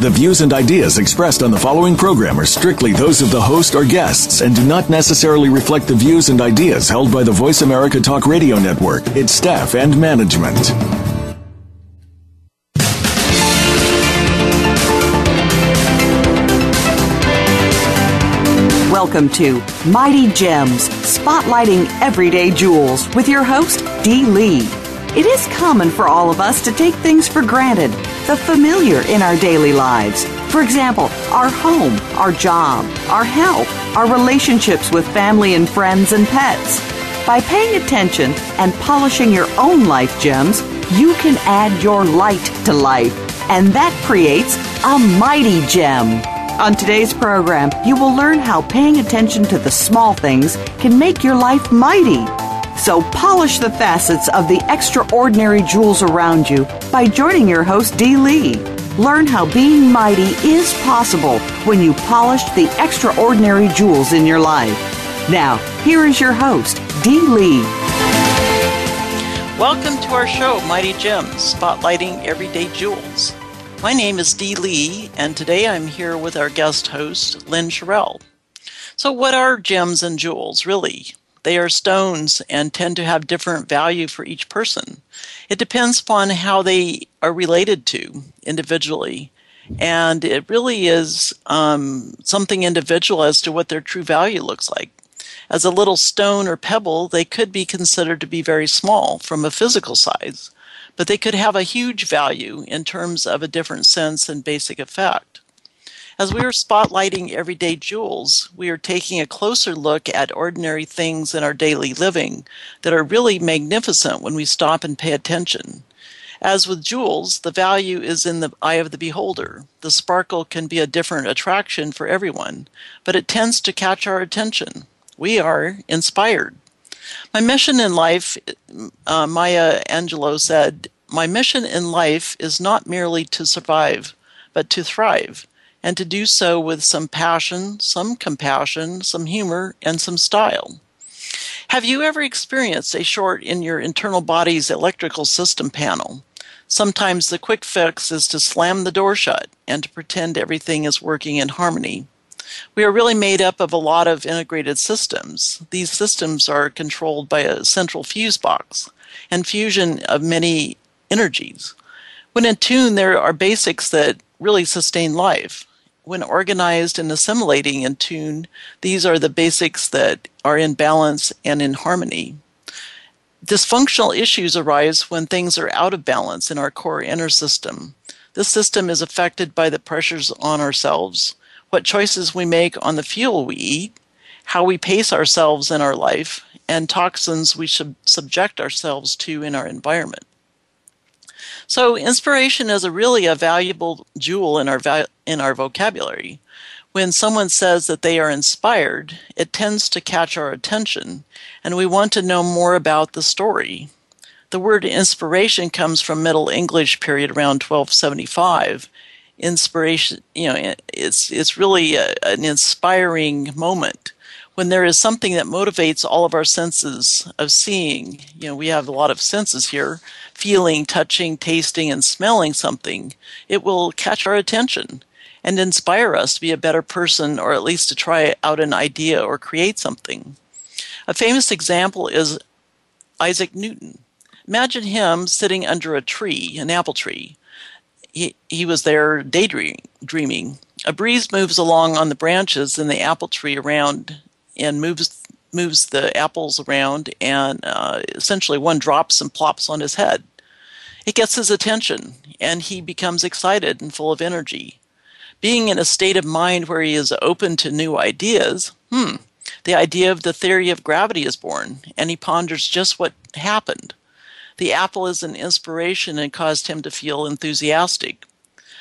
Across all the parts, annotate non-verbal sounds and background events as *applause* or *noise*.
The views and ideas expressed on the following program are strictly those of the host or guests and do not necessarily reflect the views and ideas held by the Voice America Talk Radio Network, its staff, and management. Welcome to Mighty Gems, spotlighting everyday jewels with your host, Dee Lee. It is common for all of us to take things for granted the familiar in our daily lives. For example, our home, our job, our health, our relationships with family and friends and pets. By paying attention and polishing your own life gems, you can add your light to life, and that creates a mighty gem. On today's program, you will learn how paying attention to the small things can make your life mighty. So polish the facets of the extraordinary jewels around you by joining your host, Dee Lee. Learn how being mighty is possible when you polish the extraordinary jewels in your life. Now, here is your host, Dee Lee. Welcome to our show, Mighty Gems, spotlighting everyday jewels. My name is Dee Lee, and today I'm here with our guest host, Lynn Sherrill. So, what are gems and jewels, really? They are stones and tend to have different value for each person. It depends upon how they are related to individually. And it really is um, something individual as to what their true value looks like. As a little stone or pebble, they could be considered to be very small from a physical size, but they could have a huge value in terms of a different sense and basic effect. As we are spotlighting everyday jewels, we are taking a closer look at ordinary things in our daily living that are really magnificent when we stop and pay attention. As with jewels, the value is in the eye of the beholder. The sparkle can be a different attraction for everyone, but it tends to catch our attention. We are inspired. My mission in life, uh, Maya Angelou said, My mission in life is not merely to survive, but to thrive and to do so with some passion, some compassion, some humor, and some style. Have you ever experienced a short in your internal body's electrical system panel? Sometimes the quick fix is to slam the door shut and to pretend everything is working in harmony. We are really made up of a lot of integrated systems. These systems are controlled by a central fuse box and fusion of many energies. When in tune, there are basics that really sustain life when organized and assimilating in tune, these are the basics that are in balance and in harmony. Dysfunctional issues arise when things are out of balance in our core inner system. This system is affected by the pressures on ourselves, what choices we make on the fuel we eat, how we pace ourselves in our life, and toxins we should subject ourselves to in our environment. So inspiration is a really a valuable jewel in our in our vocabulary. When someone says that they are inspired, it tends to catch our attention, and we want to know more about the story. The word inspiration comes from Middle English period around 1275. Inspiration, you know, it's it's really a, an inspiring moment when there is something that motivates all of our senses of seeing. You know, we have a lot of senses here feeling, touching, tasting, and smelling something, it will catch our attention and inspire us to be a better person or at least to try out an idea or create something. A famous example is Isaac Newton. Imagine him sitting under a tree, an apple tree. He, he was there daydreaming. A breeze moves along on the branches in the apple tree around and moves moves the apples around, and uh, essentially one drops and plops on his head. It gets his attention, and he becomes excited and full of energy. Being in a state of mind where he is open to new ideas, hmm, the idea of the theory of gravity is born, and he ponders just what happened. The apple is an inspiration and caused him to feel enthusiastic.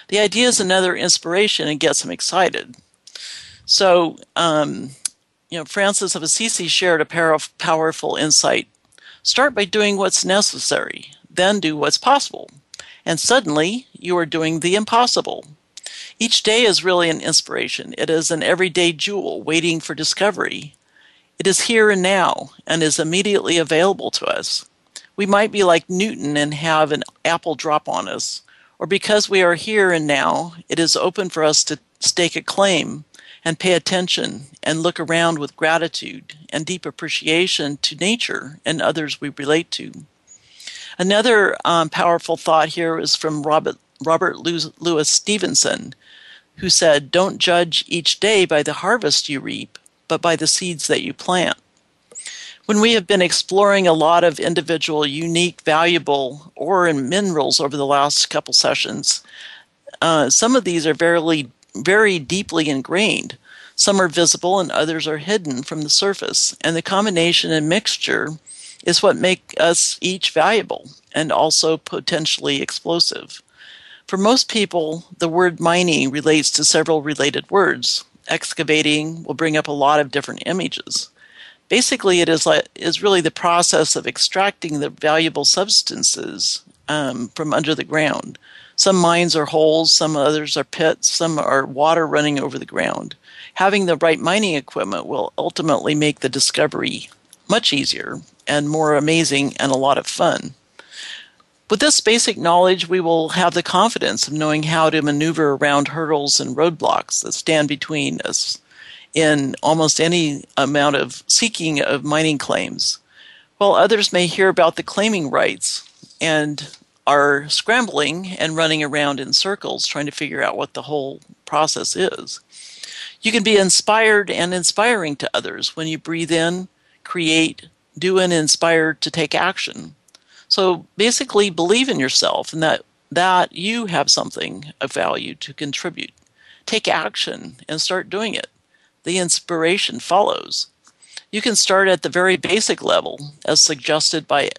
The idea is another inspiration and gets him excited. So, um, you know, Francis of Assisi shared a pair of powerful insight Start by doing what's necessary, then do what's possible. And suddenly, you are doing the impossible. Each day is really an inspiration. It is an everyday jewel waiting for discovery. It is here and now and is immediately available to us. We might be like Newton and have an apple drop on us, or because we are here and now, it is open for us to stake a claim and pay attention and look around with gratitude and deep appreciation to nature and others we relate to. Another um, powerful thought here is from Robert, Robert Louis Stevenson, who said, Don't judge each day by the harvest you reap, but by the seeds that you plant. When we have been exploring a lot of individual, unique, valuable ore and minerals over the last couple sessions, uh, some of these are very, very deeply ingrained. Some are visible and others are hidden from the surface. And the combination and mixture is what make us each valuable and also potentially explosive. For most people, the word mining relates to several related words. Excavating will bring up a lot of different images. Basically, it is like is really the process of extracting the valuable substances um, from under the ground. Some mines are holes, some others are pits, some are water running over the ground. Having the right mining equipment will ultimately make the discovery much easier and more amazing and a lot of fun. With this basic knowledge, we will have the confidence of knowing how to maneuver around hurdles and roadblocks that stand between us in almost any amount of seeking of mining claims. While others may hear about the claiming rights and are scrambling and running around in circles trying to figure out what the whole process is. You can be inspired and inspiring to others when you breathe in, create, do, and inspire to take action. So basically, believe in yourself and that, that you have something of value to contribute. Take action and start doing it. The inspiration follows. You can start at the very basic level, as suggested by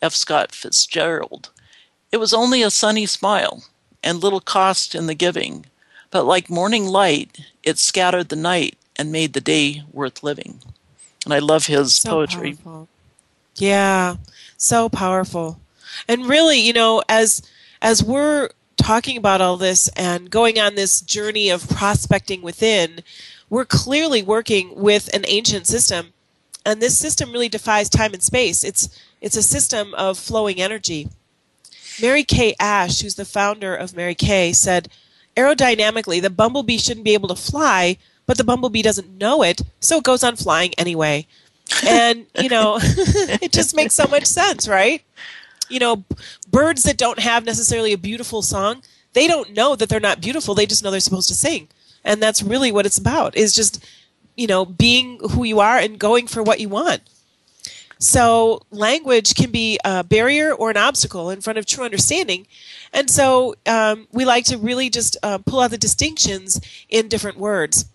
F. Scott Fitzgerald. It was only a sunny smile and little cost in the giving, but like morning light, it scattered the night and made the day worth living. And I love his so poetry. Powerful. Yeah so powerful and really you know as as we're talking about all this and going on this journey of prospecting within we're clearly working with an ancient system and this system really defies time and space it's it's a system of flowing energy mary kay ash who's the founder of mary kay said aerodynamically the bumblebee shouldn't be able to fly but the bumblebee doesn't know it so it goes on flying anyway. And you know *laughs* it just makes so much sense right? You know birds that don't have necessarily a beautiful song they don't know that they're not beautiful they just know they're supposed to sing. And that's really what it's about is just you know being who you are and going for what you want so language can be a barrier or an obstacle in front of true understanding and so um, we like to really just uh, pull out the distinctions in different words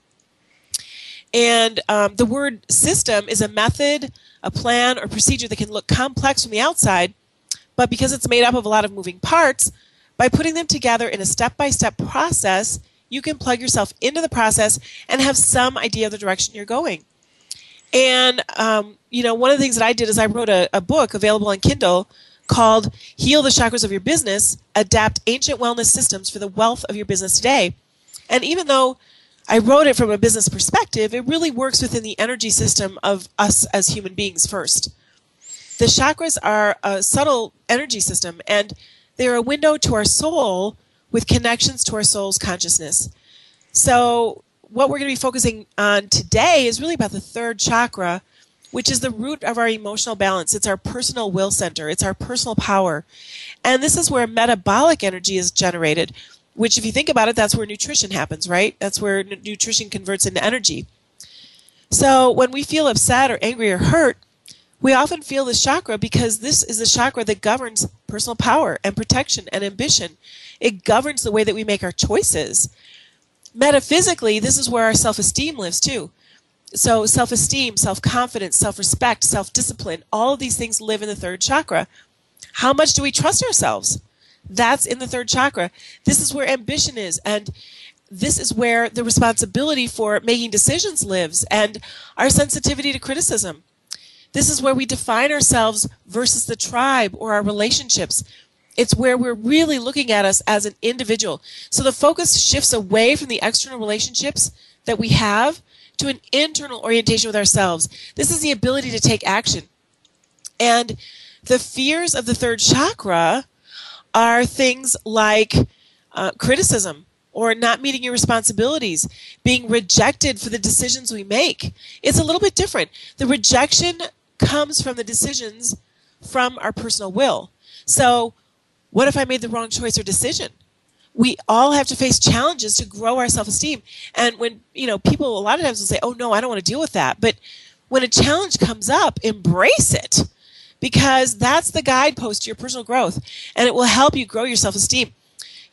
and um, the word system is a method, a plan, or procedure that can look complex from the outside, but because it's made up of a lot of moving parts, by putting them together in a step by step process, you can plug yourself into the process and have some idea of the direction you're going. And, um, you know, one of the things that I did is I wrote a, a book available on Kindle called Heal the Chakras of Your Business Adapt Ancient Wellness Systems for the Wealth of Your Business Today. And even though I wrote it from a business perspective, it really works within the energy system of us as human beings first. The chakras are a subtle energy system and they're a window to our soul with connections to our soul's consciousness. So, what we're going to be focusing on today is really about the third chakra, which is the root of our emotional balance. It's our personal will center, it's our personal power. And this is where metabolic energy is generated, which if you think about it that's where nutrition happens right? That's where n- nutrition converts into energy. So when we feel upset or angry or hurt we often feel this chakra because this is the chakra that governs personal power and protection and ambition. It governs the way that we make our choices metaphysically this is where our self-esteem lives too so self-esteem self-confidence self-respect self-discipline all of these things live in the third chakra how much do we trust ourselves that's in the third chakra. This is where ambition is. And this is where the responsibility for making decisions lives and our sensitivity to criticism. This is where we define ourselves versus the tribe or our relationships. It's where we're really looking at us as an individual. So the focus shifts away from the external relationships that we have to an internal orientation with ourselves. This is the ability to take action. And the fears of the third chakra are things like uh, criticism or not meeting your responsibilities, being rejected for the decisions we make. It's a little bit different. The rejection comes from the decisions from our personal will. So, what if I made the wrong choice or decision? We all have to face challenges to grow our self-esteem. And when, you know, people a lot of times will say, "Oh no, I don't want to deal with that." But when a challenge comes up, embrace it because that's the guidepost to your personal growth and it will help you grow your self-esteem.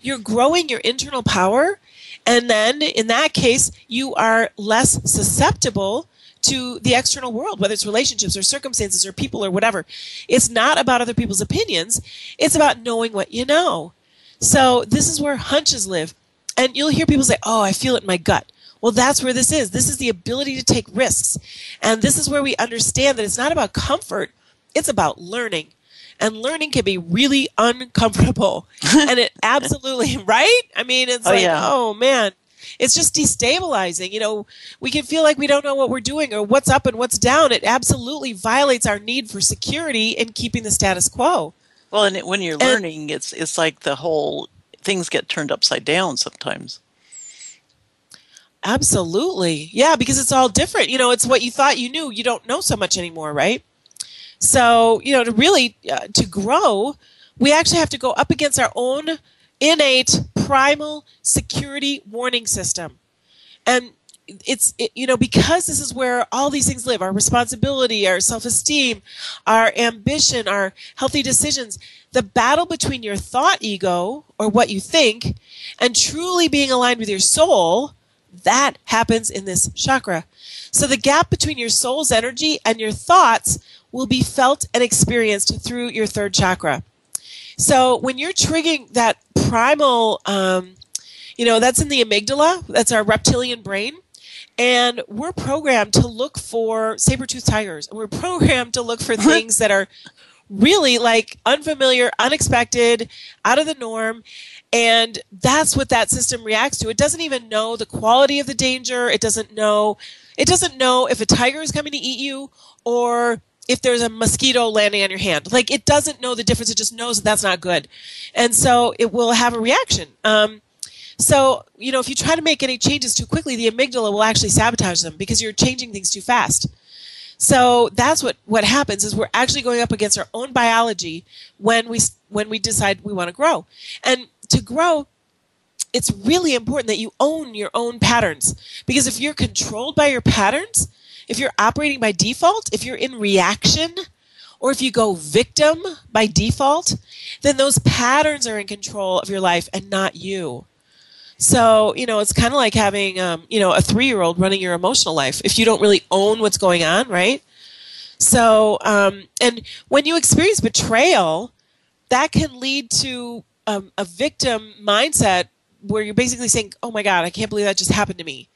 You're growing your internal power and then in that case, you are less susceptible to the external world, whether it's relationships or circumstances or people or whatever. It's not about other people's opinions. It's about knowing what you know. So this is where hunches live. And you'll hear people say, Oh, I feel it in my gut. Well, that's where this is. This is the ability to take risks. And this is where we understand that it's not about comfort. It's about learning. And learning can be really uncomfortable. *laughs* and it absolutely, *laughs* right? I mean, it's Oh, like, yeah. oh man, it's just destabilizing. You know, we can feel like we don't know what we're doing or what's up and what's down. It absolutely violates our need for security and keeping the status quo. Well, and it, when you're And- learning, it's it's like the whole things get turned upside down sometimes. Absolutely. Yeah, because it's all different. You know, it's what you thought you knew. You don't know so much anymore, right? So, you know, to really uh, to grow, we actually have to go up against our own innate primal security warning system. And it's it, you know because this is where all these things live our responsibility our self-esteem our ambition our healthy decisions the battle between your thought ego or what you think and truly being aligned with your soul that happens in this chakra so the gap between your soul's energy and your thoughts will be felt and experienced through your third chakra so when you're triggering that primal um, you know that's in the amygdala that's our reptilian brain and we're programmed to look for saber-toothed tigers. And we're programmed to look for *laughs* things that are really like unfamiliar unexpected out of the norm and that's what that system reacts to. It doesn't even know the quality of the danger. It doesn't know it doesn't know if a tiger is coming to eat you or if there's a mosquito landing on your hand like it doesn't know the difference it just knows that that's not good and so it will have a reaction um, so, you know, if you try to make any changes too quickly, the amygdala will actually sabotage them because you're changing things too fast. So that's what, what happens is we're actually going up against our own biology when we, when we decide we want to grow. And to grow, it's really important that you own your own patterns because if you're controlled by your patterns, if you're operating by default, if you're in reaction, or if you go victim by default, then those patterns are in control of your life and not you. So, you know, it's kind of like having, um, you know, a three year old running your emotional life if you don't really own what's going on, right? So, um, and when you experience betrayal, that can lead to um, a victim mindset where you're basically saying, oh my God, I can't believe that just happened to me.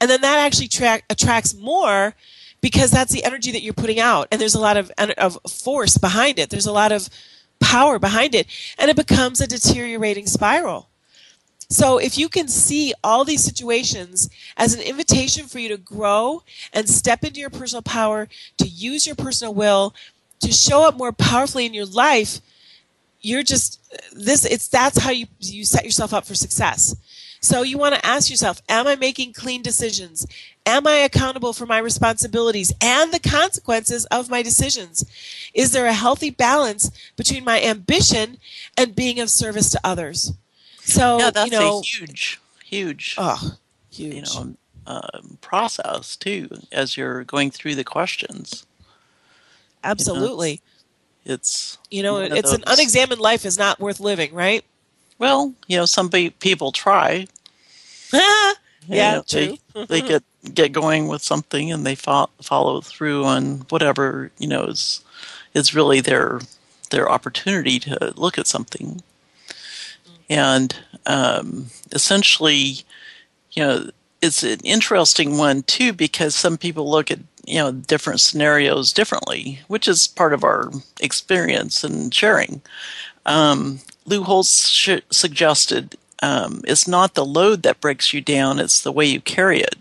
And then that actually tra- attracts more because that's the energy that you're putting out. And there's a lot of, of force behind it, there's a lot of power behind it. And it becomes a deteriorating spiral. So if you can see all these situations as an invitation for you to grow and step into your personal power, to use your personal will, to show up more powerfully in your life, you're just this it's that's how you you set yourself up for success. So you want to ask yourself, am I making clean decisions? Am I accountable for my responsibilities and the consequences of my decisions? Is there a healthy balance between my ambition and being of service to others? So, yeah, that's you know, a huge, huge, oh, huge. you know, um, process too. As you're going through the questions, Absolutely. It's You know, it's an unexamined life is not worth living, right? Well, you know, some pe- people try. *laughs* yeah, you know, true. They, they *laughs* get get going with something and they fo- follow through on whatever you know is is really their their opportunity to look at something. And um, essentially, you know, it's an interesting one too because some people look at you know different scenarios differently, which is part of our experience and sharing. Um, Lou Holtz sh- suggested um, it's not the load that breaks you down; it's the way you carry it,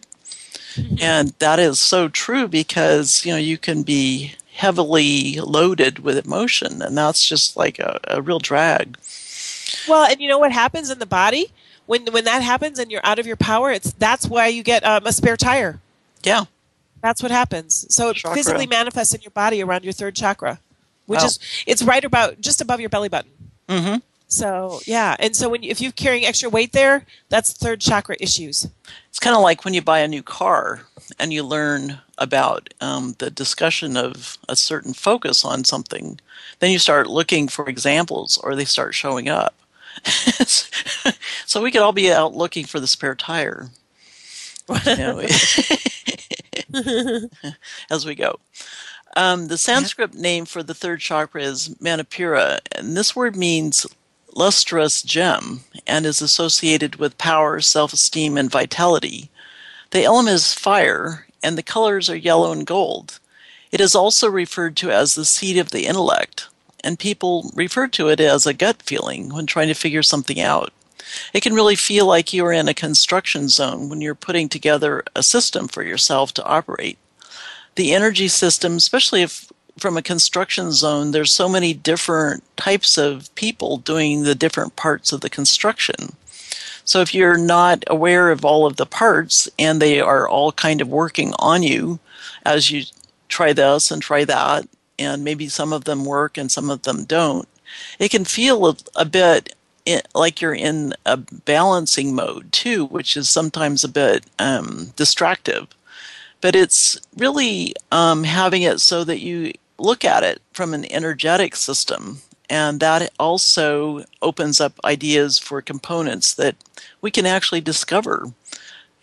mm-hmm. and that is so true because you know you can be heavily loaded with emotion, and that's just like a, a real drag. Well, and you know what happens in the body when when that happens and you're out of your power? It's that's why you get um, a spare tire. Yeah, that's what happens. So it chakra. physically manifests in your body around your third chakra, which is it's right about just above your belly button. Mm-hmm. So yeah, and so when you, if you're carrying extra weight there, that's third chakra issues. It's kind of like when you buy a new car and you learn about um, the discussion of a certain focus on something, then you start looking for examples, or they start showing up. *laughs* so we could all be out looking for the spare tire. *laughs* *laughs* as we go. Um, the Sanskrit name for the third chakra is Manipura, and this word means lustrous gem and is associated with power, self esteem, and vitality. The element is fire, and the colors are yellow and gold. It is also referred to as the seat of the intellect, and people refer to it as a gut feeling when trying to figure something out. It can really feel like you are in a construction zone when you're putting together a system for yourself to operate. The energy system, especially if from a construction zone, there's so many different types of people doing the different parts of the construction. So if you're not aware of all of the parts and they are all kind of working on you as you try this and try that, and maybe some of them work and some of them don't, it can feel a, a bit like you're in a balancing mode too, which is sometimes a bit um, distractive. But it's really um, having it so that you look at it from an energetic system and that also opens up ideas for components that we can actually discover.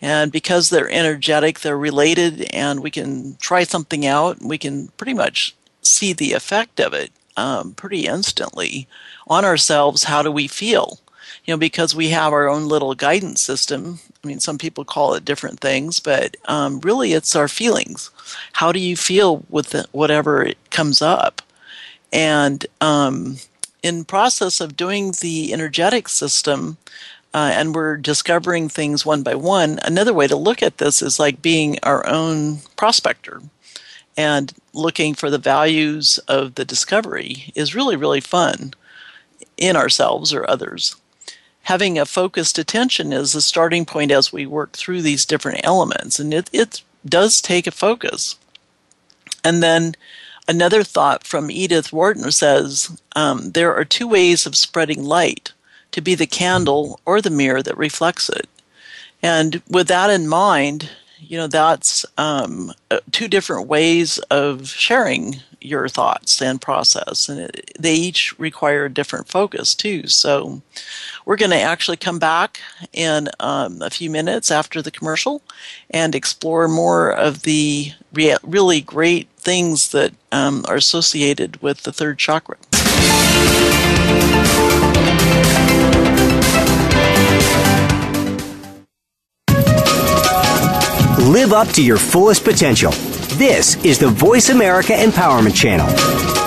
And because they're energetic, they're related, and we can try something out, we can pretty much see the effect of it um, pretty instantly on ourselves. How do we feel? You know, because we have our own little guidance system. I mean, some people call it different things, but um, really it's our feelings. How do you feel with the, whatever comes up? And um, in process of doing the energetic system, uh, and we're discovering things one by one. Another way to look at this is like being our own prospector and looking for the values of the discovery is really, really fun in ourselves or others. Having a focused attention is the starting point as we work through these different elements, and it, it does take a focus. And then Another thought from Edith Wharton says um, there are two ways of spreading light to be the candle or the mirror that reflects it. And with that in mind, you know, that's um, uh, two different ways of sharing your thoughts and process. And it, they each require a different focus, too. So we're going to actually come back in um, a few minutes after the commercial and explore more of the rea- really great things that um, are associated with the third chakra. Live up to your fullest potential. This is the Voice America Empowerment Channel.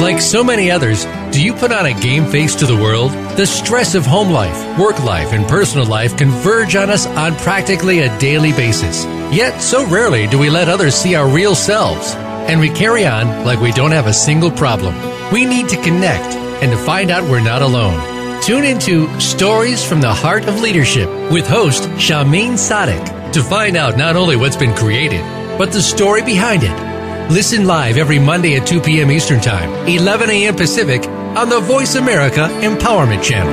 Like so many others, do you put on a game face to the world? The stress of home life, work life, and personal life converge on us on practically a daily basis. Yet, so rarely do we let others see our real selves. And we carry on like we don't have a single problem. We need to connect and to find out we're not alone. Tune into Stories from the Heart of Leadership with host Shameen Sadik to find out not only what's been created, but the story behind it Listen live every Monday at 2 p.m. Eastern Time, 11 a.m. Pacific on the Voice America Empowerment Channel.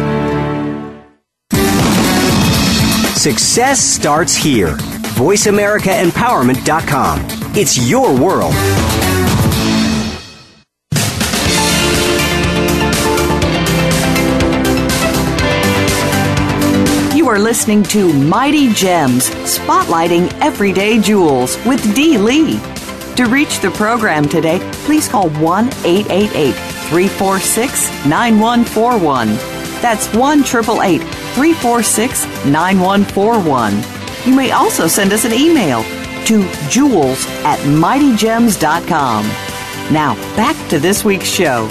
Success starts here. VoiceAmericaEmpowerment.com. It's your world. You are listening to Mighty Gems, spotlighting everyday jewels with Dee Lee. To reach the program today, please call 1 888 346 9141. That's 1 888 346 9141. You may also send us an email to jewels at mightygems.com. Now, back to this week's show.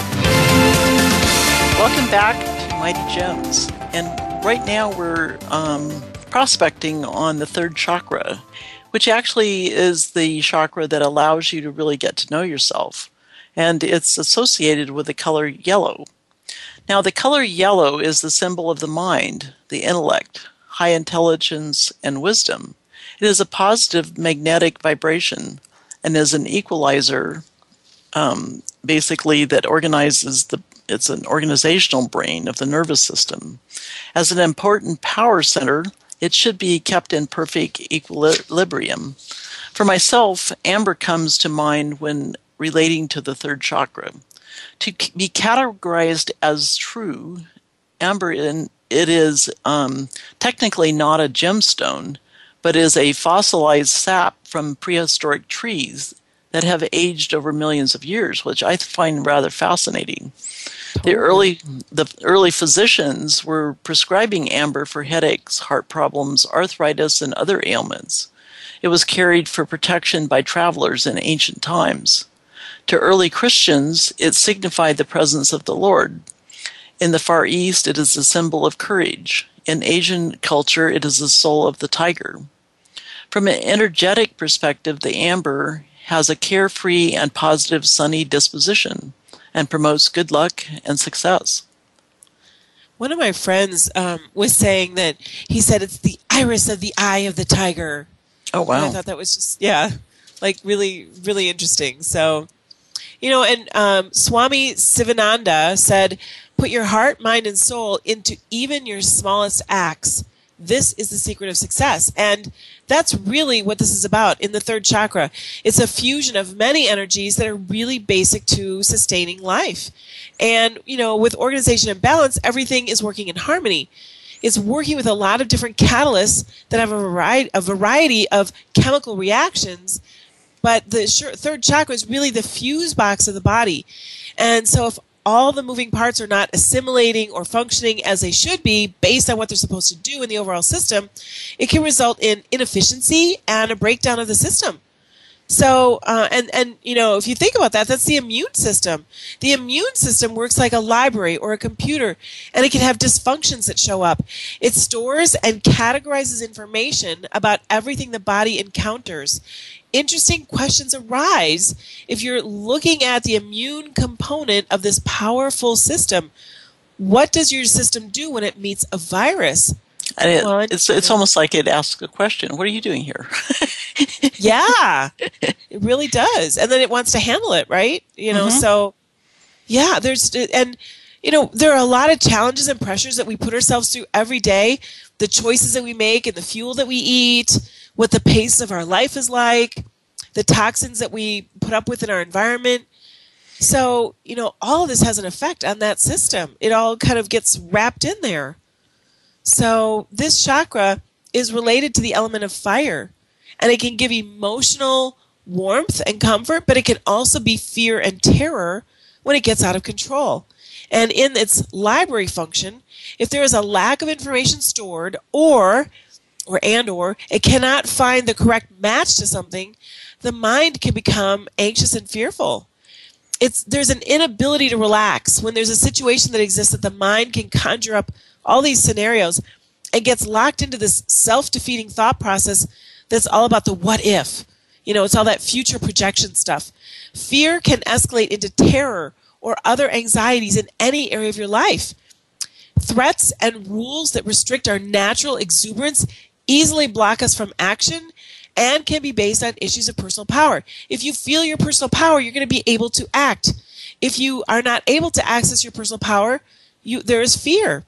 Welcome back to Mighty Gems. And right now we're um, prospecting on the third chakra, which actually is the chakra that allows you to really get to know yourself. And it's associated with the color yellow. Now, the color yellow is the symbol of the mind, the intellect, high intelligence, and wisdom. It is a positive magnetic vibration and is an equalizer, um, basically, that organizes the it's an organizational brain of the nervous system. As an important power center, it should be kept in perfect equilibrium. For myself, amber comes to mind when relating to the third chakra. To be categorized as true, amber in, it is um, technically not a gemstone, but is a fossilized sap from prehistoric trees that have aged over millions of years, which I find rather fascinating. The early the early physicians were prescribing amber for headaches, heart problems, arthritis, and other ailments. It was carried for protection by travelers in ancient times. To early Christians, it signified the presence of the Lord. In the Far East, it is a symbol of courage. In Asian culture, it is the soul of the tiger. From an energetic perspective, the amber has a carefree and positive sunny disposition and promotes good luck and success. One of my friends um, was saying that he said it's the iris of the eye of the tiger. Oh wow! And I thought that was just yeah, like really really interesting. So, you know, and um, Swami Sivananda said, "Put your heart, mind, and soul into even your smallest acts." This is the secret of success. And that's really what this is about in the third chakra. It's a fusion of many energies that are really basic to sustaining life. And, you know, with organization and balance, everything is working in harmony. It's working with a lot of different catalysts that have a variety, a variety of chemical reactions. But the third chakra is really the fuse box of the body. And so if all the moving parts are not assimilating or functioning as they should be based on what they're supposed to do in the overall system, it can result in inefficiency and a breakdown of the system. So, uh, and and you know, if you think about that, that's the immune system. The immune system works like a library or a computer, and it can have dysfunctions that show up. It stores and categorizes information about everything the body encounters interesting questions arise if you're looking at the immune component of this powerful system. What does your system do when it meets a virus? And it, well, it's it's almost like it asks a question. What are you doing here? *laughs* yeah, it really does, and then it wants to handle it, right? You know, mm-hmm. so yeah, there's and you know there are a lot of challenges and pressures that we put ourselves through every day. The choices that we make and the fuel that we eat, what the pace of our life is like, the toxins that we put up with in our environment. So, you know, all of this has an effect on that system. It all kind of gets wrapped in there. So, this chakra is related to the element of fire, and it can give emotional warmth and comfort, but it can also be fear and terror when it gets out of control. And in its library function, if there is a lack of information stored or or and or it cannot find the correct match to something, the mind can become anxious and fearful. It's there's an inability to relax when there's a situation that exists that the mind can conjure up all these scenarios and gets locked into this self-defeating thought process that's all about the what if. You know, it's all that future projection stuff. Fear can escalate into terror or other anxieties in any area of your life. Threats and rules that restrict our natural exuberance easily block us from action and can be based on issues of personal power. If you feel your personal power, you're going to be able to act. If you are not able to access your personal power, you, there is fear.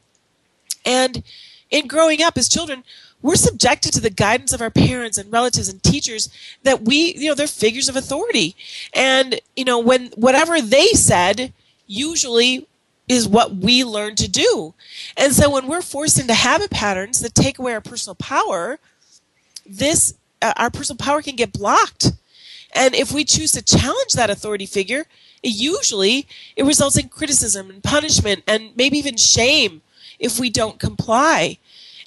And, in growing up as children, we're subjected to the guidance of our parents and relatives and teachers that we, you know, they're figures of authority. And, you know, when whatever they said usually is what we learn to do. And so when we're forced into habit patterns that take away our personal power, this uh, our personal power can get blocked. And if we choose to challenge that authority figure, it usually it results in criticism and punishment and maybe even shame if we don't comply.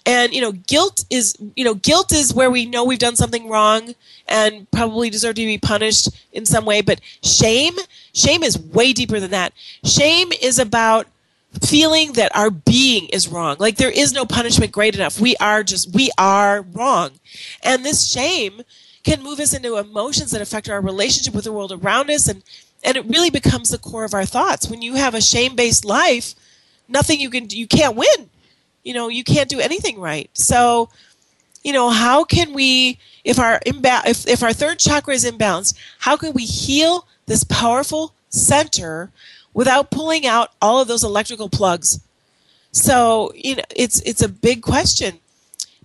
And you know, guilt is you know, guilt is where we know we've done something wrong and probably deserve to be punished in some way, but shame, shame is way deeper than that. Shame is about feeling that our being is wrong. Like there is no punishment great enough. We are just we are wrong. And this shame can move us into emotions that affect our relationship with the world around us and and it really becomes the core of our thoughts. When you have a shame-based life, nothing you can you can't win. You know, you can't do anything right. So, you know, how can we if our imba- if, if our third chakra is imbalanced, how can we heal this powerful center without pulling out all of those electrical plugs? So, you know, it's it's a big question.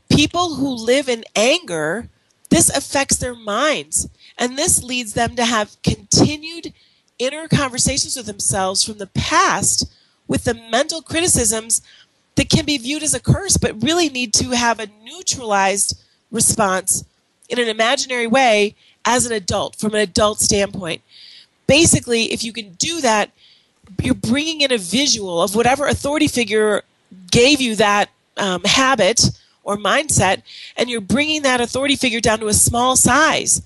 People who live in anger, this affects their minds, and this leads them to have continued inner conversations with themselves from the past with the mental criticisms that can be viewed as a curse, but really need to have a neutralized response in an imaginary way as an adult, from an adult standpoint. Basically, if you can do that, you're bringing in a visual of whatever authority figure gave you that um, habit or mindset, and you're bringing that authority figure down to a small size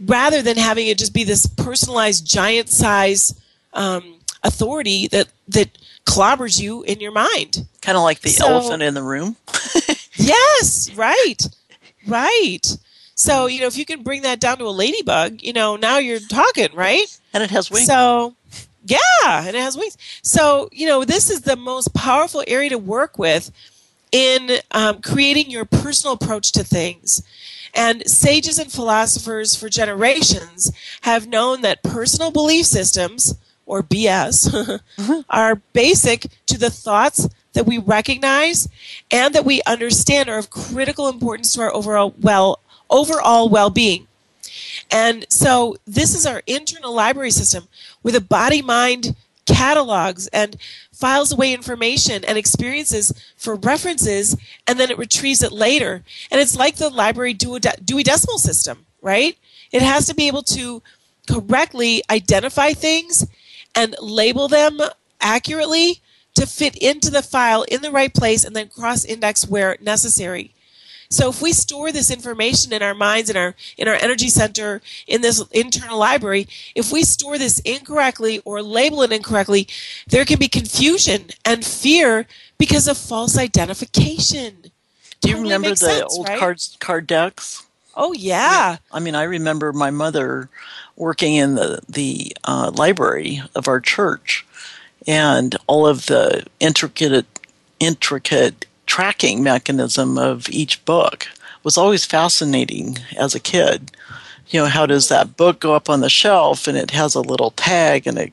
rather than having it just be this personalized giant size um, authority that that clobbers you in your mind. Kind of like the so, elephant in the room. *laughs* yes, right, right. So you know, if you can bring that down to a ladybug, you know, now you're talking, right? And it has wings. So yeah, and it has wings. So you know, this is the most powerful area to work with in um, creating your personal approach to things. And sages and philosophers for generations have known that personal belief systems, or BS, *laughs* mm-hmm. are basic to the thoughts that we recognize and that we understand are of critical importance to our overall well overall well-being. And so this is our internal library system with a body mind catalogs and files away information and experiences for references, and then it retrieves it later. And it's like the library Dewey Decimal System, right? It has to be able to correctly identify things and label them accurately to fit into the file in the right place and then cross index where necessary. So if we store this information in our minds, in our in our energy center, in this internal library, if we store this incorrectly or label it incorrectly, there can be confusion and fear because of false identification. Do you totally remember the sense, old right? cards card decks? Oh yeah. yeah. I mean, I remember my mother working in the the uh, library of our church, and all of the intricate intricate tracking mechanism of each book was always fascinating as a kid. You know, how does that book go up on the shelf and it has a little tag and it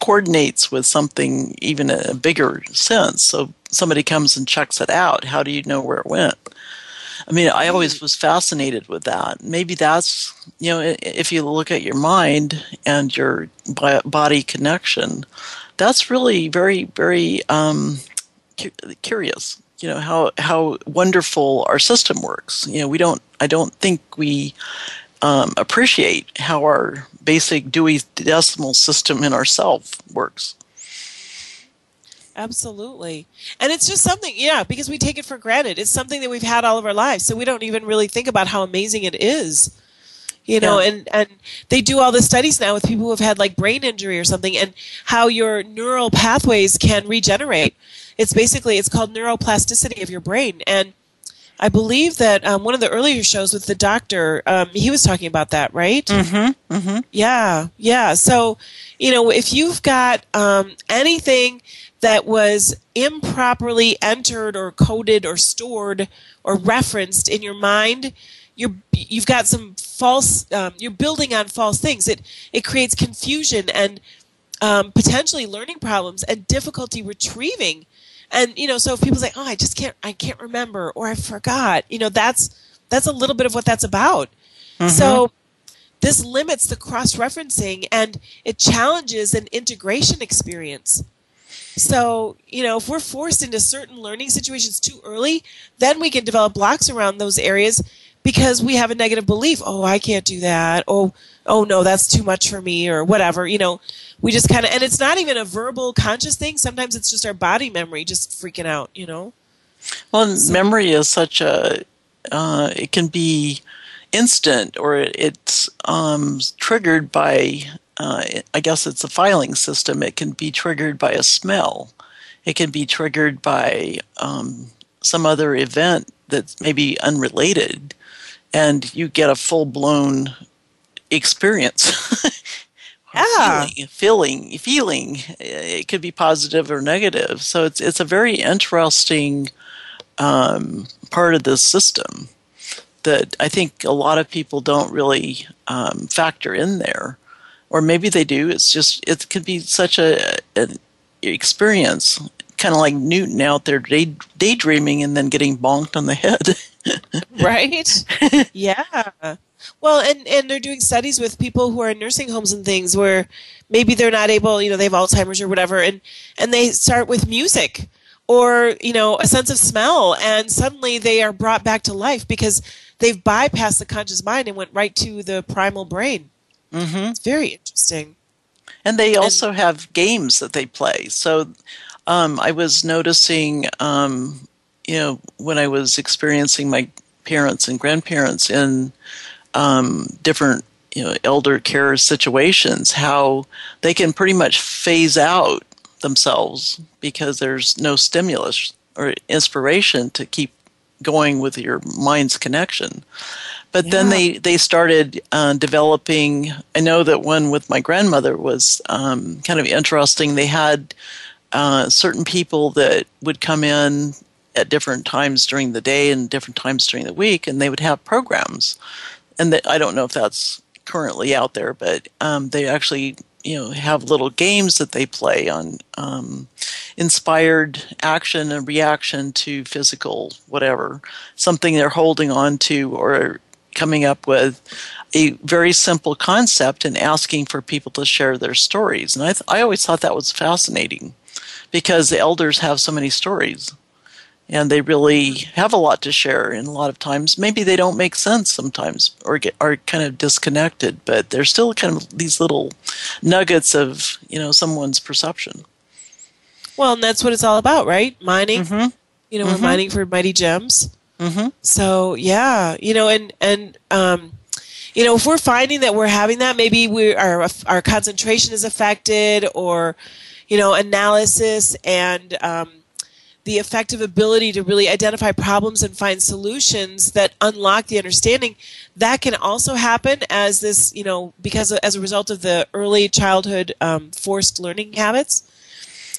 coordinates with something even a bigger sense. So somebody comes and checks it out. How do you know where it went? I mean, I always was fascinated with that. Maybe that's, you know, if you look at your mind and your body connection, that's really very, very um, curious you know how how wonderful our system works. You know we don't i don't think we um, appreciate how our basic dewey decimal system in ourself works absolutely and it's just something yeah because we take it for granted it's something that we've had all of our lives so we don't even really think about how amazing it is you know yeah. and and they do all the studies now with people who have had like brain injury or something and how your neural pathways can regenerate it's basically it's called neuroplasticity of your brain and I believe that um, one of the earlier shows with the doctor, um, he was talking about that, right? Mm-hmm. Mm-hmm. Yeah, yeah. So, you know, if you've got um, anything that was improperly entered or coded or stored or referenced in your mind, you're you've got some false. Um, you're building on false things. It it creates confusion and um, potentially learning problems and difficulty retrieving And you know, so if people say, "Oh, I just can't, I can't remember," or "I forgot," you know, that's that's a little bit of what that's about. So this limits the cross referencing and it challenges an integration experience. So, you know, if we're forced into certain learning situations too early, then we can develop blocks around those areas because we have a negative belief. Oh, I can't do that. Oh, oh no, that's too much for me or whatever. You know, we just kind of, and it's not even a verbal conscious thing. Sometimes it's just our body memory just freaking out, you know? Well, memory is such a, uh, it can be instant or it, it's um, triggered by, uh, I guess it's a filing system. It can be triggered by a smell. It can be triggered by um, some other event that's maybe unrelated, and you get a full blown experience. *laughs* Yeah. feeling, feeling, feeling. It could be positive or negative. So it's it's a very interesting um, part of this system that I think a lot of people don't really um, factor in there, or maybe they do. It's just it could be such a an experience, kind of like Newton out there day, daydreaming and then getting bonked on the head. *laughs* right yeah well and and they're doing studies with people who are in nursing homes and things where maybe they're not able you know they have alzheimer's or whatever and and they start with music or you know a sense of smell and suddenly they are brought back to life because they've bypassed the conscious mind and went right to the primal brain mm-hmm. it's very interesting And they also have games that they play. So um, I was noticing, um, you know, when I was experiencing my parents and grandparents in um, different, you know, elder care situations, how they can pretty much phase out themselves because there's no stimulus or inspiration to keep going with your mind's connection. But then they they started uh, developing. I know that one with my grandmother was um, kind of interesting. They had uh, certain people that would come in at different times during the day and different times during the week, and they would have programs. And that I don't know if that's currently out there, but um, they actually you know have little games that they play on um, inspired action and reaction to physical whatever something they're holding on to or coming up with a very simple concept and asking for people to share their stories. And i, th- I always thought that was fascinating because the elders have so many stories and they really have a lot to share and a lot of times. Maybe they don't make sense sometimes or get are kind of disconnected but they're still kind of these little nuggets of you know someone's perception. Well and that's what it's all about right? Mining. Mm-hmm. You know we're mm-hmm. mining for mighty gems mm-hmm. So yeah, you know, and and um, you know, if we're finding that we're having that, maybe we our our concentration is affected, or you know, analysis and um, the effective ability to really identify problems and find solutions that unlock the understanding. That can also happen as this, you know, because as a result of the early childhood um, forced learning habits.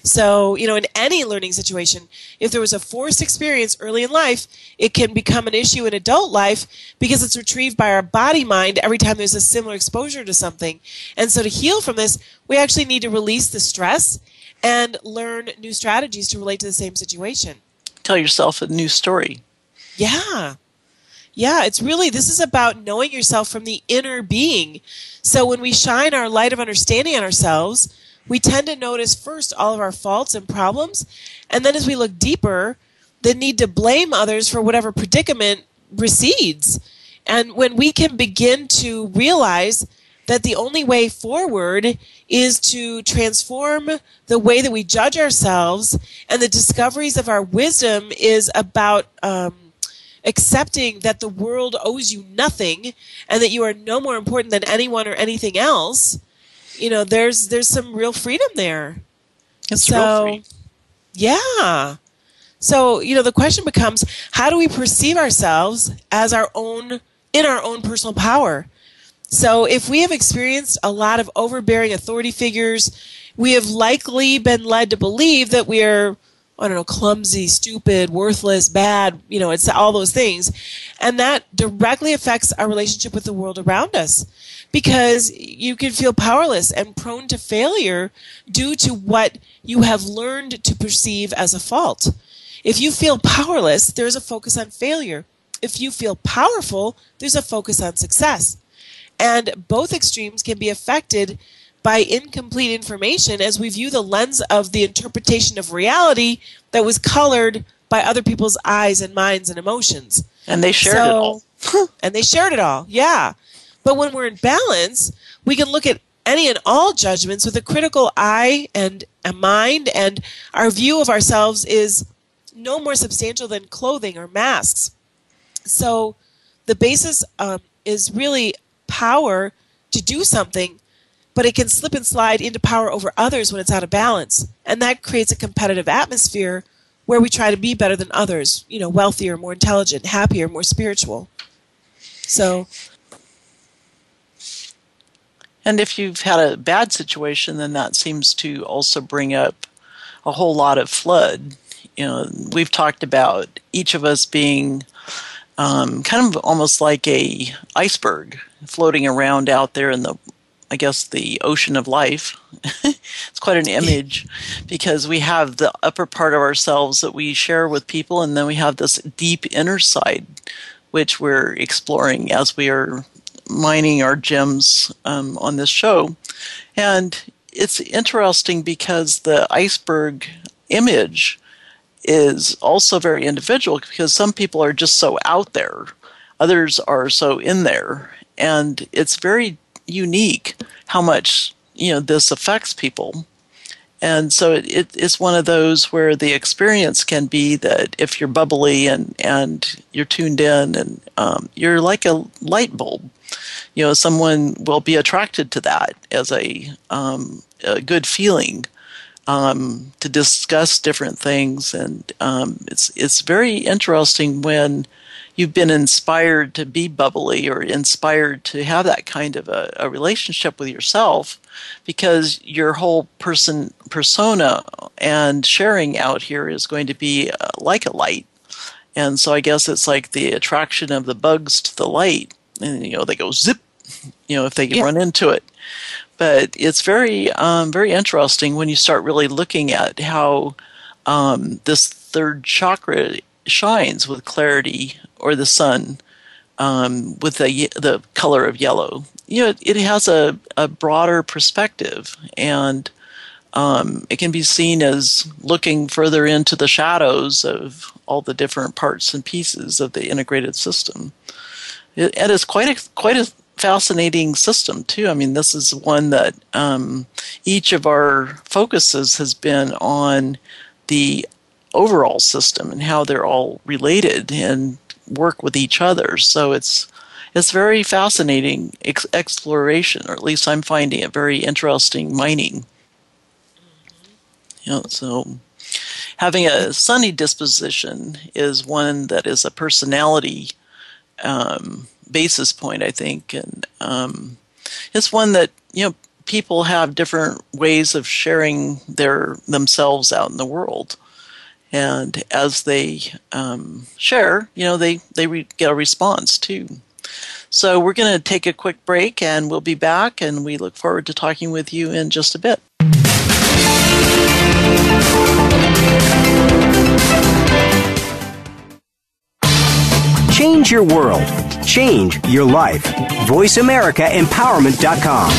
So, you know, in any learning situation, if there was a forced experience early in life, it can become an issue in adult life because it's retrieved by our body mind every time there's a similar exposure to something. And so to heal from this, we actually need to release the stress and learn new strategies to relate to the same situation. tell yourself a new story Yeah. Yeah, it's really, this is about knowing yourself from the inner being. So when we shine our light of understanding on ourselves, we tend to notice first all of our faults and problems. And then as we look deeper, the need to blame others for whatever predicament recedes. And when we can begin to realize that the only way forward is to transform the way that we judge ourselves, and the discoveries of our wisdom is about um, accepting that the world owes you nothing and that you are no more important than anyone or anything else. You know, there's there's some real freedom there. it's So- Yeah. So, you know, the question becomes how do we perceive ourselves as our own, in our own personal power? So, if we have experienced a lot of overbearing authority figures, we have likely been led to believe that we are, I don't know, clumsy, stupid, worthless, bad, you know, it's all those things. And that directly affects our relationship with the world around us. Because you can feel powerless and prone to failure due to what you have learned to perceive as a fault. If you feel powerless, there's a focus on failure. If you feel powerful, there's a focus on success. And both extremes can be affected by incomplete information as we view the lens of the interpretation of reality that was colored by other people's eyes and minds and emotions. And they shared so, it all. *laughs* and they shared it all, yeah. But when we're in balance, we can look at any and all judgments with a critical eye and a mind, and our view of ourselves is no more substantial than clothing or masks. So the basis um, is really power to do something, but it can slip and slide into power over others when it's out of balance. And that creates a competitive atmosphere where we try to be better than others, you know, wealthier, more intelligent, happier, more spiritual. So and if you've had a bad situation, then that seems to also bring up a whole lot of flood. You know, we've talked about each of us being um, kind of almost like a iceberg floating around out there in the, I guess, the ocean of life. *laughs* it's quite an image because we have the upper part of ourselves that we share with people, and then we have this deep inner side, which we're exploring as we are mining our gems um, on this show. And it's interesting because the iceberg image is also very individual because some people are just so out there, others are so in there. And it's very unique how much you know this affects people and so it, it, it's one of those where the experience can be that if you're bubbly and, and you're tuned in and um, you're like a light bulb you know someone will be attracted to that as a, um, a good feeling um, to discuss different things. And um, it's it's very interesting when you've been inspired to be bubbly or inspired to have that kind of a, a relationship with yourself because your whole person persona and sharing out here is going to be uh, like a light. And so i guess it's like the attraction of the bugs to the light and you know they go zip you know if they yeah. run into it but it's very um, very interesting when you start really looking at how um, this third chakra shines with clarity or the sun um, with the the color of yellow. You know, it, it has a, a broader perspective, and um, it can be seen as looking further into the shadows of all the different parts and pieces of the integrated system. It, is quite a quite a fascinating system too. I mean, this is one that um, each of our focuses has been on the overall system and how they're all related and work with each other. So it's it's very fascinating ex- exploration, or at least I'm finding it very interesting mining. Know, so having a sunny disposition is one that is a personality um, basis point, I think, and um, it's one that you know people have different ways of sharing their themselves out in the world and as they um, share, you know, they they re- get a response too. So we're going to take a quick break, and we'll be back, and we look forward to talking with you in just a bit. Change your world. Change your life. VoiceAmericaEmpowerment.com.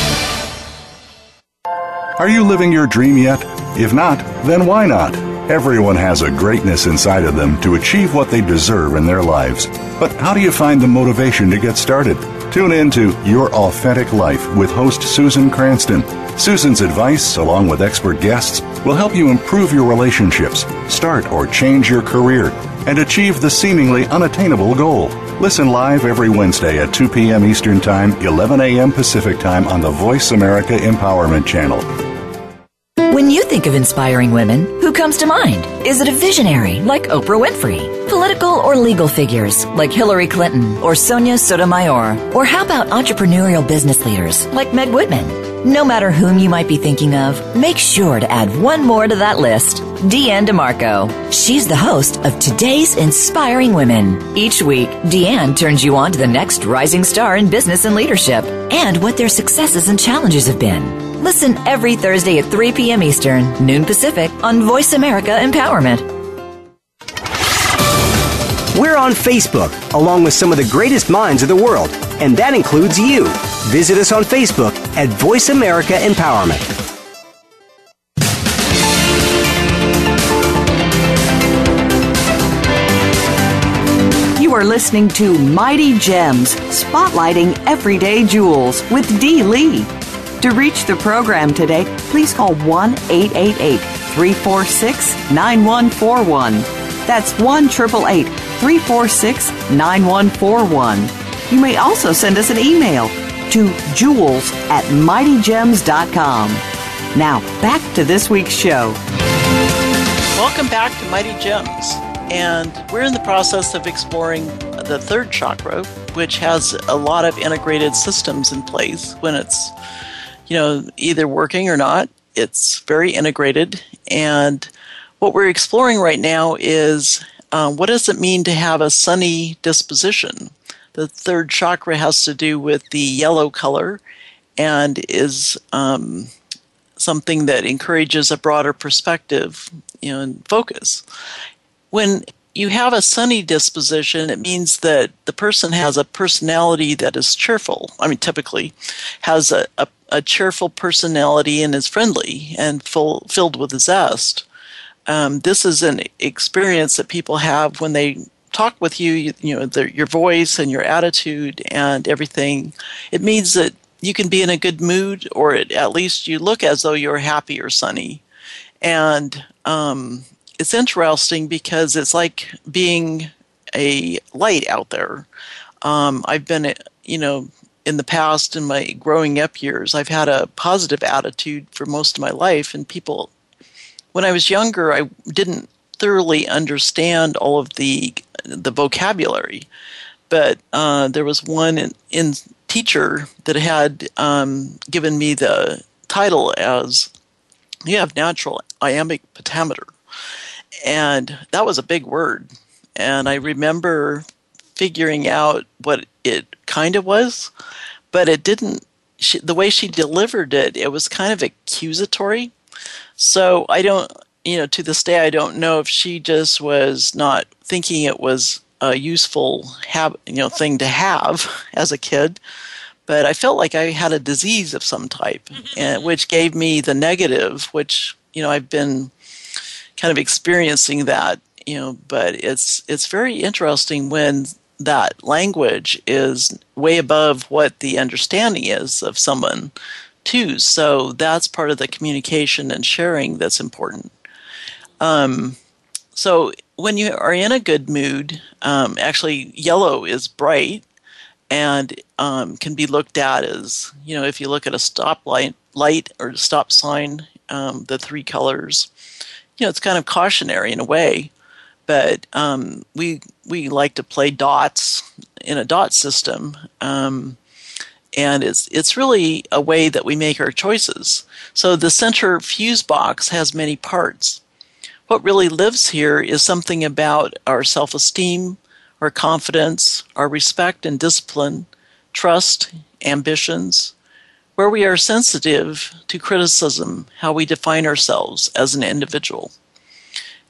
Are you living your dream yet? If not, then why not? Everyone has a greatness inside of them to achieve what they deserve in their lives. But how do you find the motivation to get started? Tune in to Your Authentic Life with host Susan Cranston. Susan's advice, along with expert guests, will help you improve your relationships, start or change your career, and achieve the seemingly unattainable goal. Listen live every Wednesday at 2 p.m. Eastern Time, 11 a.m. Pacific Time on the Voice America Empowerment Channel. When you think of inspiring women, who comes to mind? Is it a visionary like Oprah Winfrey? Political or legal figures like Hillary Clinton or Sonia Sotomayor? Or how about entrepreneurial business leaders like Meg Whitman? No matter whom you might be thinking of, make sure to add one more to that list Deanne DeMarco. She's the host of Today's Inspiring Women. Each week, Deanne turns you on to the next rising star in business and leadership and what their successes and challenges have been. Listen every Thursday at 3 p.m. Eastern, noon Pacific on Voice America Empowerment. We're on Facebook, along with some of the greatest minds of the world, and that includes you. Visit us on Facebook at Voice America Empowerment. You are listening to Mighty Gems, spotlighting everyday jewels with Dee Lee. To reach the program today, please call 1 888 346 9141. That's 1 888 346 9141. You may also send us an email to jewels at mightygems.com. Now, back to this week's show. Welcome back to Mighty Gems. And we're in the process of exploring the third chakra, which has a lot of integrated systems in place when it's, you know, either working or not. It's very integrated. And what we're exploring right now is uh, what does it mean to have a sunny disposition? The third chakra has to do with the yellow color and is um, something that encourages a broader perspective you know, and focus when you have a sunny disposition, it means that the person has a personality that is cheerful. I mean, typically has a, a, a cheerful personality and is friendly and full, filled with zest. Um, this is an experience that people have when they talk with you, you, know, the, your voice and your attitude and everything. It means that you can be in a good mood, or it, at least you look as though you're happy or sunny. And um, it's interesting because it's like being a light out there. Um, I've been, you know, in the past, in my growing up years, I've had a positive attitude for most of my life, and people, when I was younger, I didn't thoroughly understand all of the the vocabulary, but uh, there was one in, in teacher that had um, given me the title as you have natural iambic pentameter and that was a big word. And I remember figuring out what it kind of was, but it didn't. She, the way she delivered it, it was kind of accusatory. So I don't, you know, to this day, I don't know if she just was not thinking it was a useful have, you know, thing to have *laughs* as a kid. But I felt like I had a disease of some type, *laughs* and, which gave me the negative, which you know I've been kind of experiencing that, you know, but it's it's very interesting when that language is way above what the understanding is of someone too. So that's part of the communication and sharing that's important. Um, so when you are in a good mood, um, actually yellow is bright and um, can be looked at as you know if you look at a stop light, light or stop sign, um, the three colors you know, it's kind of cautionary in a way. But um, we we like to play dots in a dot system, um, and it's it's really a way that we make our choices. So the center fuse box has many parts. What really lives here is something about our self-esteem, our confidence, our respect and discipline, trust, ambitions, where we are sensitive to criticism, how we define ourselves as an individual,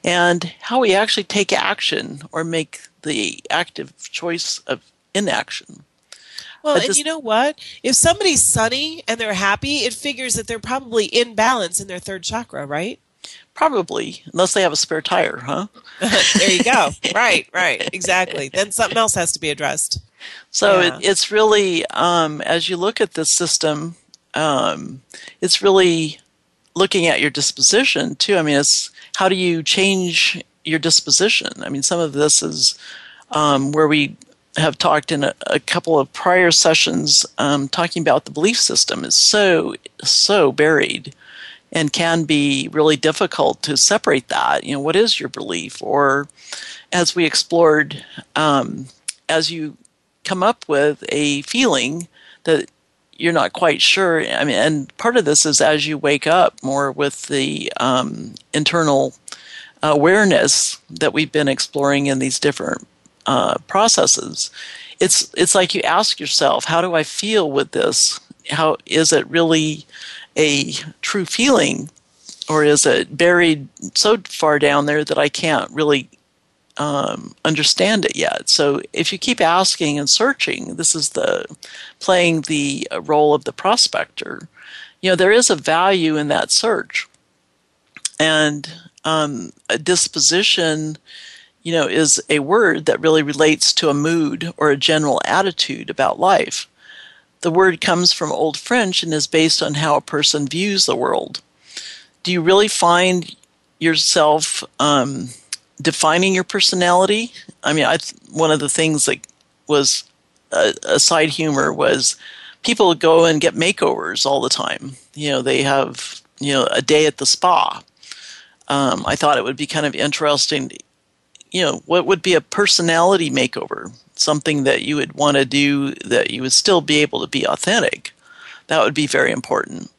and how we actually take action or make the active choice of inaction. Well, and you know what? If somebody's sunny and they're happy, it figures that they're probably in balance in their third chakra, right? Probably, unless they have a spare tire, huh? *laughs* there you go. *laughs* right, right, exactly. Then something else has to be addressed. So yeah. it, it's really, um, as you look at this system, um, it's really looking at your disposition too. I mean, it's how do you change your disposition? I mean, some of this is um, where we have talked in a, a couple of prior sessions um, talking about the belief system is so so buried and can be really difficult to separate that. You know, what is your belief? Or as we explored, um, as you come up with a feeling that you're not quite sure. I mean, and part of this is as you wake up more with the um, internal awareness that we've been exploring in these different uh, processes. it's it's like you ask yourself, how do I feel with this? How is it really a true feeling, or is it buried so far down there that I can't really um, understand it yet. So if you keep asking and searching, this is the playing the role of the prospector. You know, there is a value in that search, and um, a disposition, you know, is a word that really relates to a mood or a general attitude about life. The word comes from Old French and is based on how a person views the world. Do you really find yourself um, defining your personality. I mean, I one of the things that was a, a side humor was people go and get makeovers all the time. You know, they have you know a day at the spa. Um, I thought it would be kind of interesting. You know, what would be a personality makeover? Something that you would want to do that you would still be able to be authentic. That would be very important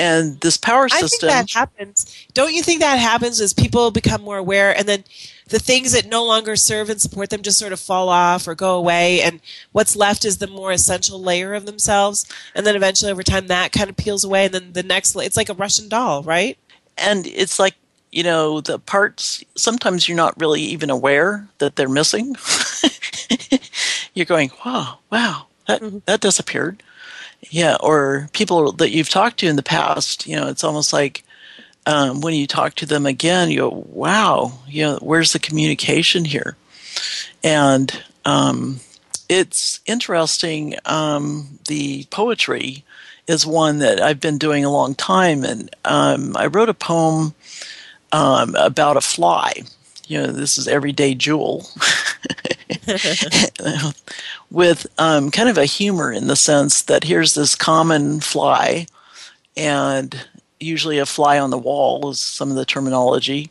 and this power system. I think that happens. Don't you think that happens as people become more aware, and then the things that no longer serve and support them just sort of fall off or go away, and what's left is the more essential layer of themselves, and then eventually over time that kind of peels away, and then the next it's like a Russian doll, right? And it's like you know the parts. Sometimes you're not really even aware that they're missing. *laughs* you're going, wow, wow, that mm-hmm. that disappeared yeah, or people that you've talked to in the past, you know, it's almost like um, when you talk to them again, you go, wow, you know, where's the communication here? And um, it's interesting. Um, the poetry is one that I've been doing a long time, and um, I wrote a poem um, about a fly. You know, this is Everyday Jewel. *laughs* *laughs* with um, kind of a humor in the sense that here's this common fly, and usually a fly on the wall is some of the terminology.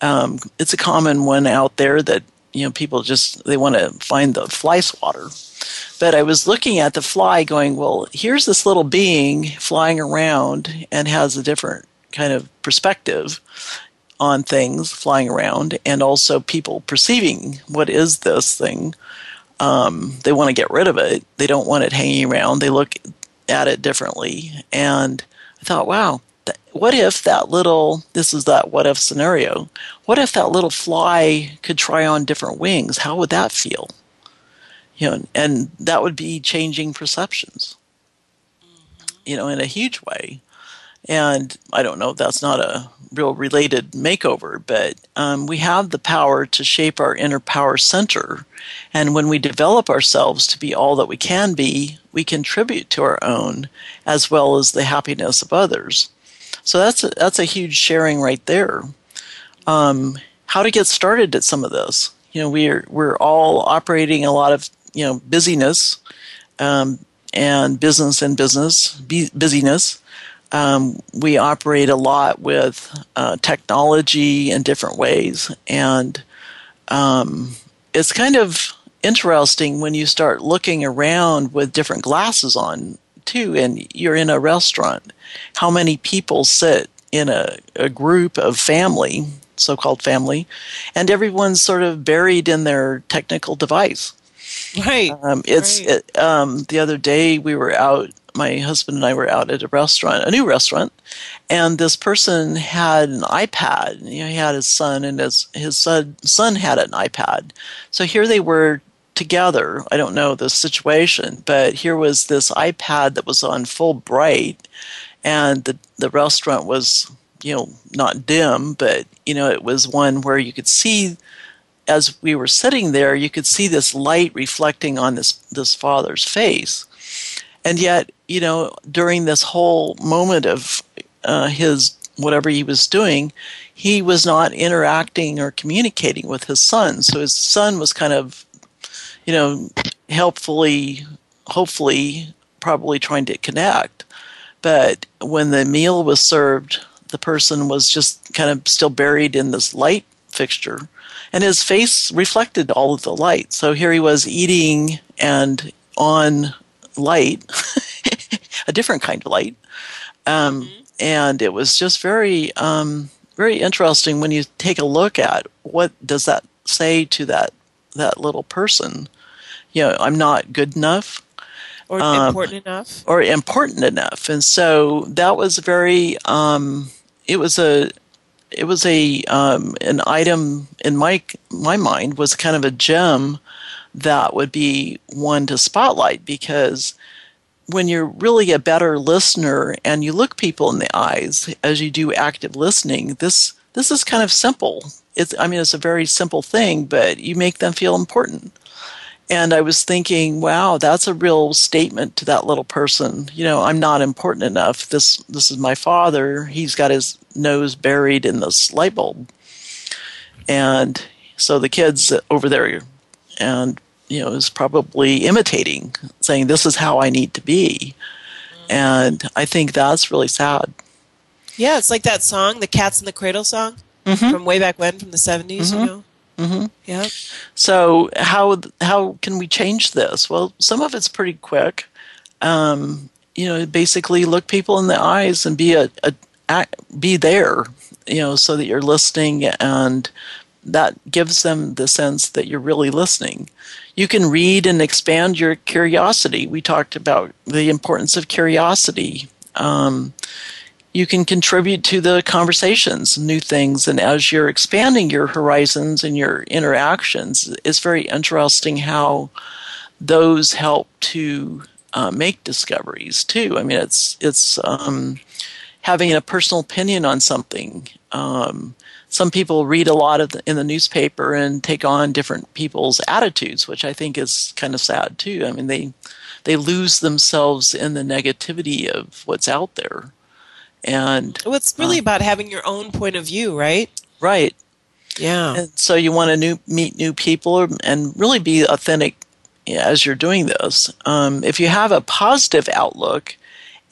Um, it's a common one out there that you know people just they want to find the fly swatter. But I was looking at the fly, going, well, here's this little being flying around and has a different kind of perspective on things flying around, and also people perceiving what is this thing um, they want to get rid of it. They don't want it hanging around. They look at it differently. And I thought, wow, what if that little, this is that what if scenario, what if that little fly could try on different wings? How would that feel? You know, and that would be changing perceptions, you know, in a huge way. And I don't know if that's not a real related makeover, but um, we have the power to shape our inner power center. And when we develop ourselves to be all that we can be, we contribute to our own as well as the happiness of others. So that's a, that's a huge sharing right there. Um, how to get started at some of this? You know, we're we're all operating a lot of you know busyness um, and business and business busyness um, we operate a lot with uh, technology in different ways, and um, it's kind of interesting when you start looking around with different glasses on too, and you're in a restaurant. How many people sit in a, a group of family, so-called family, and everyone's sort of buried in their technical device. Right. Um, it's right. It, um, the other day we were out my husband and I were out at a restaurant, a new restaurant, and this person had an iPad. You know, he had his son, and his his son son had an iPad. So here they were together. I don't know the situation, but here was this iPad that was on full bright, and the the restaurant was you know not dim, but you know it was one where you could see. As we were sitting there, you could see this light reflecting on this this father's face, and yet you know during this whole moment of uh, his whatever he was doing he was not interacting or communicating with his son. So his son was kind of you know helpfully hopefully probably trying to connect. But when the meal was served the person was just kind of still buried in this light fixture. And his face reflected all of the light. So here he was eating and on light, *laughs* a different kind of light. Um, mm-hmm. And it was just very, um, very interesting when you take a look at what does that say to that that little person. you know, I'm not good enough Or Um, important enough. or important enough. And so that was very, um, it was a, it was a um, an item in my my mind was kind of a gem that would be one to spotlight because when you're really a better listener and you look people in the eyes as you do active listening, this this is kind of simple. It's I mean it's a very simple thing, but you make them feel important. And I was thinking, wow, that's a real statement to that little person. You know, I'm not important enough. This this is my father. He's got his nose buried in this light bulb. And so the kids over there and you know is probably imitating, saying this is how I need to be. And I think that's really sad. Yeah, it's like that song, the Cats in the Cradle song from way back when, from the 70s, you know? Mm-hmm. Yeah. So how how can we change this? Well, some of it's pretty quick. Um, you know, basically look people in the eyes and be a, a act, be there. You know, so that you're listening, and that gives them the sense that you're really listening. You can read and expand your curiosity. We talked about the importance of curiosity. Um, you can contribute to the conversations, new things, and as you're expanding your horizons and your interactions, it's very interesting how those help to uh, make discoveries too. I mean, it's it's um, having a personal opinion on something. Um, some people read a lot of the, in the newspaper and take on different people's attitudes, which I think is kind of sad too. I mean, they they lose themselves in the negativity of what's out there. And Well, it's really about having your own point of view, right? right, Yeah. and so you want to new, meet new people and really be authentic as you're doing this. Um, if you have a positive outlook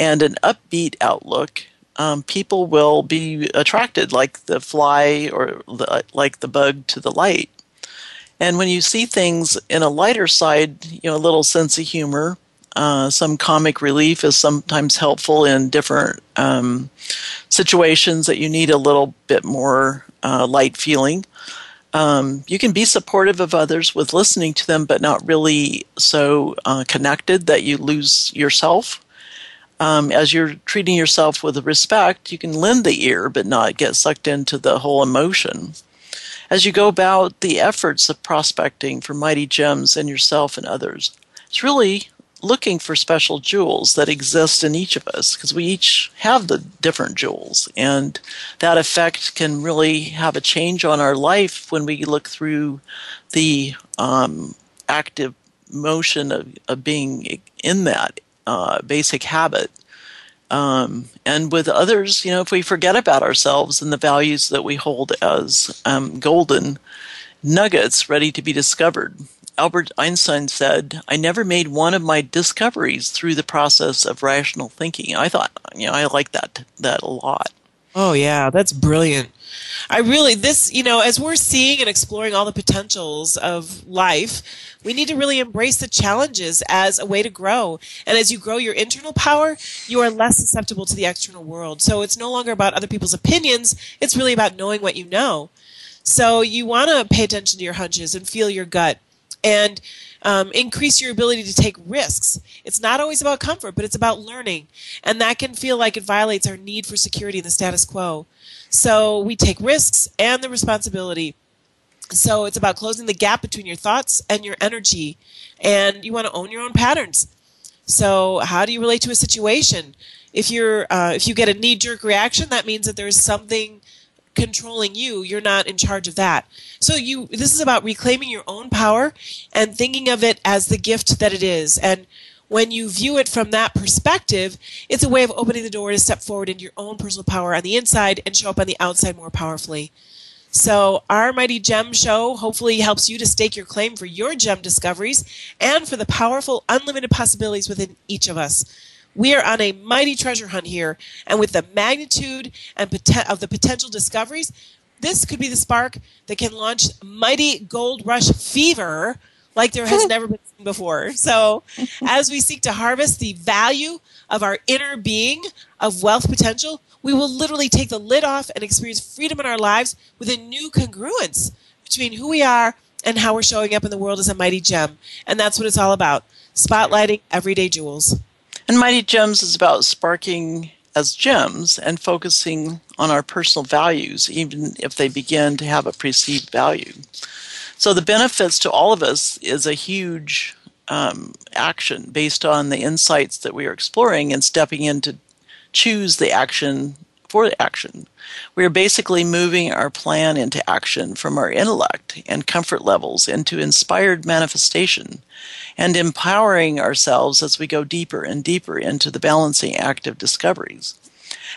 and an upbeat outlook, um, people will be attracted, like the fly or the, like the bug to the light. And when you see things in a lighter side, you know, a little sense of humor, uh, some comic relief is sometimes helpful in different um, situations that you need a little bit more uh, light feeling. Um, you can be supportive of others with listening to them, but not really so uh, connected that you lose yourself. Um, as you're treating yourself with respect, you can lend the ear, but not get sucked into the whole emotion. As you go about the efforts of prospecting for mighty gems in yourself and others, it's really looking for special jewels that exist in each of us because we each have the different jewels and that effect can really have a change on our life when we look through the um, active motion of, of being in that uh, basic habit um, and with others you know if we forget about ourselves and the values that we hold as um, golden nuggets ready to be discovered Albert Einstein said, I never made one of my discoveries through the process of rational thinking. I thought, you know, I like that that a lot. Oh yeah, that's brilliant. I really this, you know, as we're seeing and exploring all the potentials of life, we need to really embrace the challenges as a way to grow. And as you grow your internal power, you are less susceptible to the external world. So it's no longer about other people's opinions, it's really about knowing what you know. So you want to pay attention to your hunches and feel your gut and um, increase your ability to take risks. It's not always about comfort, but it's about learning. And that can feel like it violates our need for security in the status quo. So we take risks and the responsibility. So it's about closing the gap between your thoughts and your energy. And you want to own your own patterns. So how do you relate to a situation? If you're, uh, if you get a knee jerk reaction, that means that there's something controlling you you're not in charge of that. So you this is about reclaiming your own power and thinking of it as the gift that it is. And when you view it from that perspective it's a way of opening the door to step forward into your own personal power on the inside and show up on the outside more powerfully. So our mighty gem show hopefully helps you to stake your claim for your gem discoveries and for the powerful unlimited possibilities within each of us we are on a mighty treasure hunt here, and with the magnitude and poten- of the potential discoveries, this could be the spark that can launch mighty gold rush fever like there has *laughs* never been seen before. So, as we seek to harvest the value of our inner being of wealth potential, we will literally take the lid off and experience freedom in our lives with a new congruence between who we are and how we're showing up in the world as a mighty gem. And that's what it's all about spotlighting everyday jewels. And Mighty Gems is about sparking as gems and focusing on our personal values, even if they begin to have a perceived value. So the benefits to all of us is a huge um, action based on the insights that we are exploring and stepping in to choose the action for action. We are basically moving our plan into action from our intellect and comfort levels into inspired manifestation and empowering ourselves as we go deeper and deeper into the balancing act of discoveries.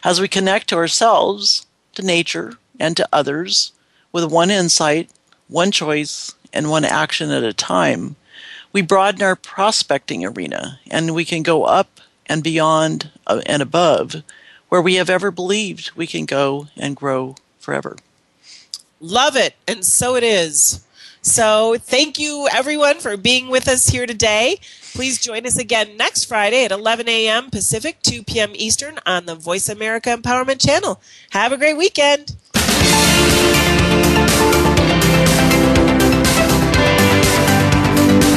As we connect to ourselves, to nature, and to others with one insight, one choice, and one action at a time, we broaden our prospecting arena and we can go up and beyond uh, and above where we have ever believed we can go and grow forever. Love it. And so it is. So thank you everyone for being with us here today. Please join us again next Friday at 11 a.m. Pacific, 2 p.m. Eastern on the Voice America Empowerment Channel. Have a great weekend.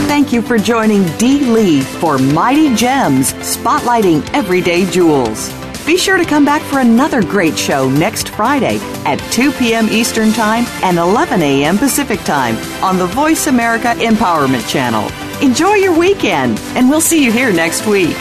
Thank you for joining Dee Lee for Mighty Gems, spotlighting everyday jewels. Be sure to come back for another great show next Friday at 2 p.m. Eastern Time and 11 a.m. Pacific Time on the Voice America Empowerment Channel. Enjoy your weekend, and we'll see you here next week.